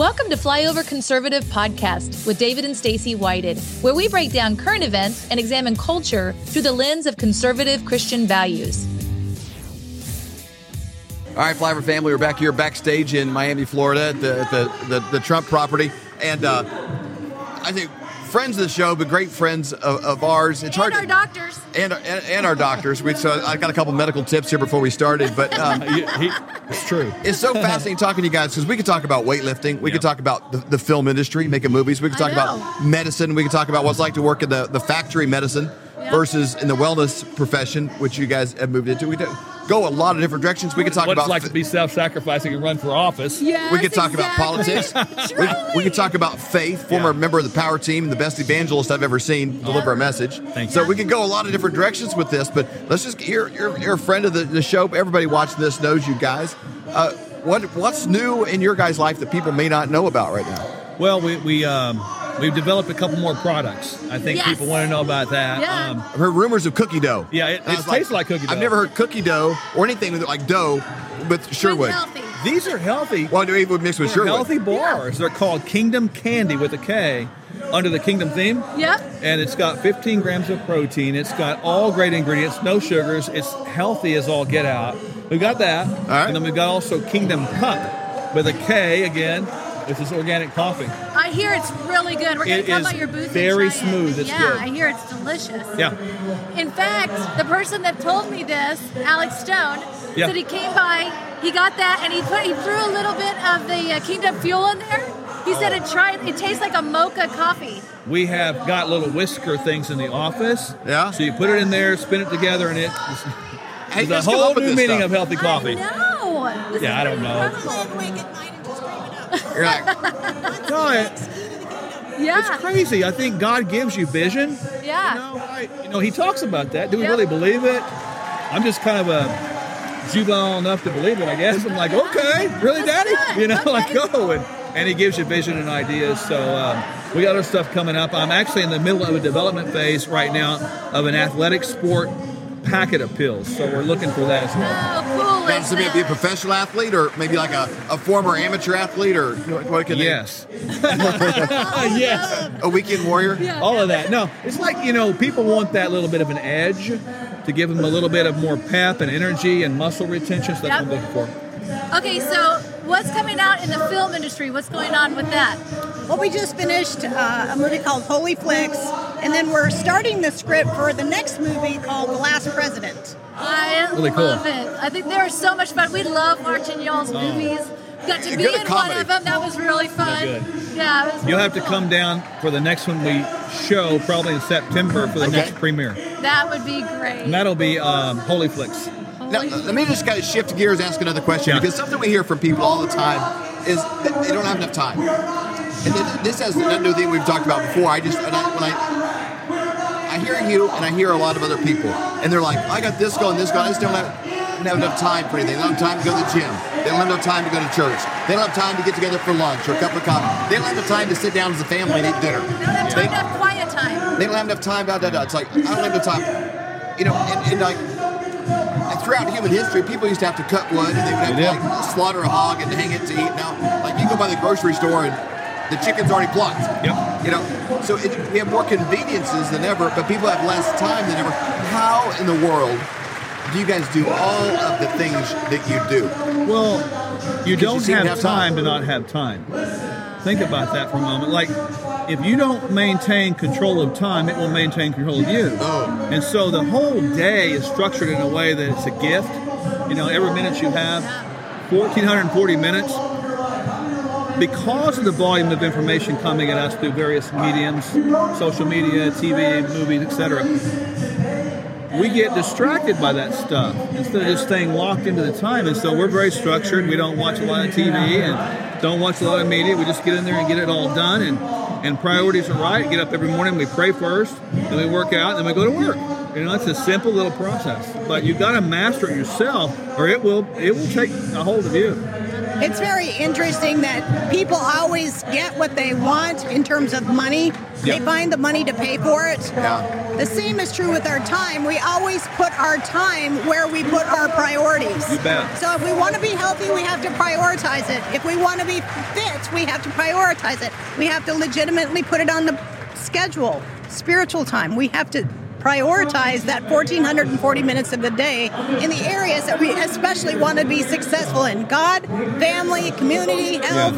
Welcome to Flyover Conservative Podcast with David and Stacy Whited, where we break down current events and examine culture through the lens of conservative Christian values. All right, Flyover family, we're back here backstage in Miami, Florida, at the at the, the, the Trump property, and uh, I think friends of the show, but great friends of, of ours. It's and hard our to, doctors. and, and and our doctors. We so I got a couple medical tips here before we started, but um, He- he- it's true. it's so fascinating talking to you guys because we could talk about weightlifting, we could talk about the, the film industry, making movies, we could talk about medicine, we could talk about what it's like to work in the, the factory medicine Yeah. versus in the wellness profession, which you guys have moved into. We do go a lot of different directions. We could talk what about it's like to be self-sacrificing and run for office. Yes, we could talk about politics. we, we could talk about faith. Former Yeah. member of the power team, the best evangelist I've ever seen deliver a message. Thank so you. we could go a lot of different directions with this, but let's just you're you're, you're a friend of the, the show. Everybody watching this knows you guys. Uh, what what's new in your guys' life that people may not know about right now? Well, we we um, we've developed a couple more products. I think Yes. people want to know about that. Yeah. Um, I've heard rumors of cookie dough. Yeah, it- it tastes like cookie dough. I've never heard cookie dough or anything with like dough with Sherwood. Healthy. these are healthy. Well, do even mixed with They're Sherwood. healthy bars. They're called Kingdom Candy with a K, under the Kingdom theme. Yep. And it's got 15 grams of protein. It's got all great ingredients, no sugars. It's healthy as all get out. We got that. right. And then we've got also Kingdom Cup with a K again, which is organic coffee. I hear it's really good. We're going to come is by your booth. and very try it. smooth. It's yeah, good. I hear it's delicious. Yeah. In fact, the person that told me this, Alex Stone, Yeah. said he came by, he got that, and he put he threw a little bit of the uh, Kingdom Fuel in there. He said it tried. It tastes like a mocha coffee. We have got little whisker things in the office. Yeah? So you put it in there, spin it together, and it, Hey, it's let's a whole new meaning stuff. of healthy coffee. I know. This Yeah, I don't know. You're like, No, it- Yeah. it's crazy. I think God gives you vision. Yeah. You know, I, you know, He talks about that. Do we Yeah. really believe it? I'm just kind of a juvenile enough to believe it. I guess I'm like, okay, really, Daddy? You know, Okay. like go and and He gives you vision and ideas. So um, we got other stuff coming up. I'm actually in the middle of a development phase right now of an athletic sport packet of pills. So we're looking for that as well. Oh, cool. That's is to be be a professional athlete or maybe like a, a former amateur athlete or what can they- Yes. yes. a weekend warrior. Yeah. All of that. No, it's like, you know, people want that little bit of an edge to give them a little bit of more pep and energy and muscle retention. So that's what I'm looking for. Okay, so what's coming out in the film industry? What's going on with that? Well, we just finished uh, a movie called Holy Flicks, and then we're starting the script for the next movie called The Last President. I Really cool. love it. I think they're so much fun. We love watching y'all's Oh. movies. Got to You're be good at in one of them. That was really fun. Yeah, it was You'll really have to come down for the next one we show, probably in September, for the Okay. next premiere. That would be great. And that'll be um, Holy Flicks. Now, Holy- let me just kind of shift gears, ask another question Yeah. because something we hear from people all the time is that they don't have enough time. And this has nothing to do with anything we've talked about before. I just when I, when I I hear you and I hear a lot of other people, and they're like, I got this going, this going. I just don't have, don't have enough time for anything. They don't have time to go to the gym. They don't have enough time to go to church. They don't have time to get together for lunch or a cup of coffee. They don't have enough time to sit down as a family and eat dinner. They don't have They- time to have quiet time. they don't have enough time. Da, da, da. It's like I don't have enough time. You know, and, and like and throughout human history, people used to have to cut wood and they would have They to like slaughter a hog and hang it to eat. Now, like you go by the grocery store and the chicken's already plucked. Yep. You know, so it, we have more conveniences than ever, but people have less time than ever. How in the world do you guys do all of the things that you do? Well, you don't to have, have time time. to not have time. Think about that for a moment. Like, if you don't maintain control of time, it will maintain control of you. Oh. And so the whole day is structured in a way that it's a gift. You know, every minute you have, 1,440 minutes. Because of the volume of information coming at us through various mediums, social media, TV, movies, etc., we get distracted by that stuff instead of just staying locked into the time. And so we're very structured. We don't watch a lot of TV and don't watch a lot of media. We just get in there and get it all done. And, and priorities are right. Get up every morning, we pray first, then we work out, and then we go to work. You know, it's a simple little process. But you've got to master it yourself, or it will it will take a hold of you. It's very interesting that people always get what they want in terms of money. They find the money to pay for it. Yeah. The same is true with our time. We always put our time where we put our priorities. You bet. So if we want to be healthy, we have to prioritize it. If we want to be fit, we have to prioritize it. We have to legitimately put it on the schedule. Spiritual time. We have to prioritize that 1440 minutes of the day in the areas that we especially want to be successful in. God, family, community, health,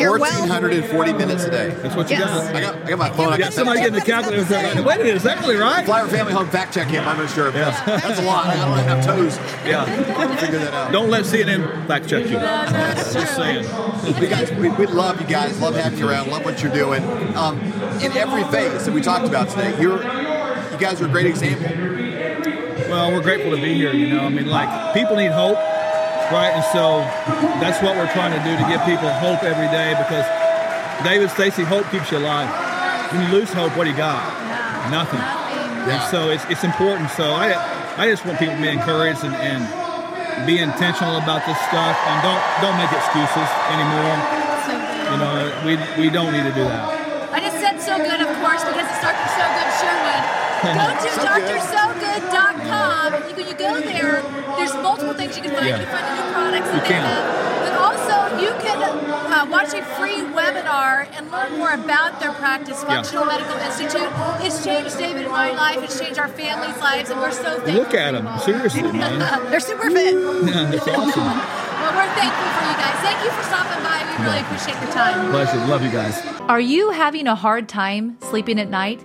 your wealth. 1,440 minutes a day. That's what you Yes. got. I got, I got my phone. I got somebody getting the calculator. Wait a minute, is that really right? Flyer Family Home fact check him. I'm not sure. That's, that's a lot. I don't have toes. Yeah. Figure that out. Don't let CNN fact check you. that's Just saying. We guys, we, we love you guys. Love having you around. Love what you're doing. Um, in every phase that we talked about today, you're you guys are a great example. Well, we're grateful to be here. You know, I mean, like people need hope, right? And so that's what we're trying to do to give people hope every day. Because David Stacy, hope keeps you alive. When you lose hope, what do you got? Nothing. And so it's, it's important. So I I just want people to be encouraged and, and be intentional about this stuff and don't don't make excuses anymore. You know, we we don't need to do that. I just said so good, of course, because it's Dr. So Good Sherwood. Go to So good. drsogood.com. You, when you go there, there's multiple things you can find. Yeah. You can find the new products that You they can. have. But also, you can uh, watch a free webinar and learn more about their practice, Yeah. Functional Medical Institute. It's changed David and my life. It's changed our families' lives, and we're so thankful. Look at them, seriously, man. They're super fit. It's awesome. Well, we're thankful for you guys. Thank you for stopping by. We really appreciate your time. Pleasure. Love you guys. Are you having a hard time sleeping at night,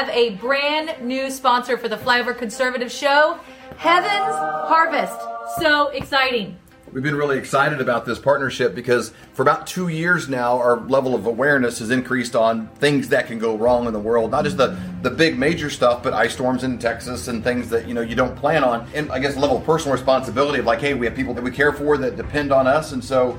Have a brand new sponsor for the Flyover Conservative Show Heaven's Harvest. So exciting. We've been really excited about this partnership because for about two years now, our level of awareness has increased on things that can go wrong in the world. Not just the, the big major stuff, but ice storms in Texas and things that you know you don't plan on. And I guess level of personal responsibility of like, hey, we have people that we care for that depend on us, and so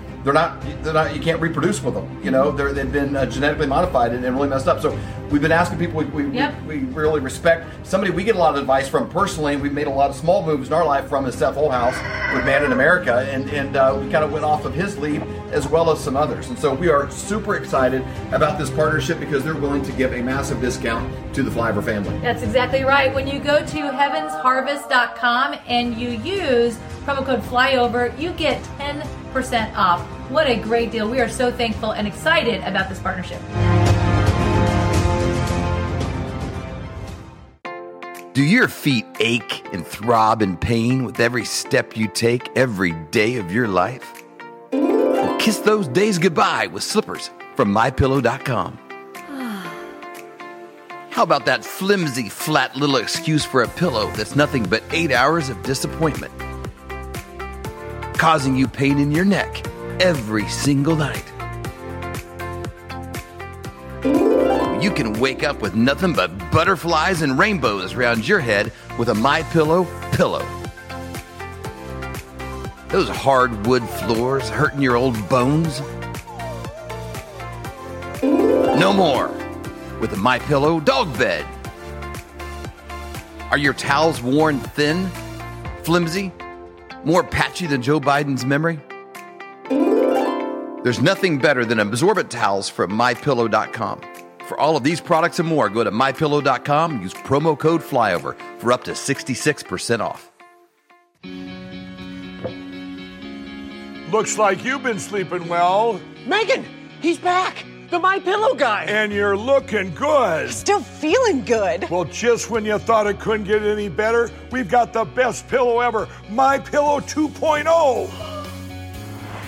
they're not they're not you can't reproduce with them. You know, they're, they've been uh, genetically modified and, and really messed up. So we've been asking people we, we, Yep. we, we really respect somebody we get a lot of advice from personally. We've made a lot of small moves in our life from is Seth Holehouse with Man in America, and and uh, we kind of went off of his lead as well as some others. And so we are super excited about this partnership because they're willing to give a massive discount to the Flyover family. That's exactly right. When you go to heavensharvest.com and you use promo code FLYOVER, you get 10% off. What a great deal. We are so thankful and excited about this partnership. Do your feet ache and throb in pain with every step you take every day of your life? Kiss those days goodbye with slippers from mypillow.com. Ah. How about that flimsy, flat little excuse for a pillow that's nothing but eight hours of disappointment? Causing you pain in your neck every single night. You can wake up with nothing but butterflies and rainbows around your head with a My Pillow pillow. Those hardwood floors hurting your old bones? No more with a My Pillow dog bed. Are your towels worn thin, flimsy, more patchy than Joe Biden's memory? There's nothing better than absorbent towels from mypillow.com. For all of these products and more, go to mypillow.com and use promo code flyover for up to 66% off. Looks like you've been sleeping well, Megan, he's back. The My Pillow guy. and you're looking good. Still feeling good. Well, just when you thought it couldn't get any better, we've got the best pillow ever, My Pillow 2.0.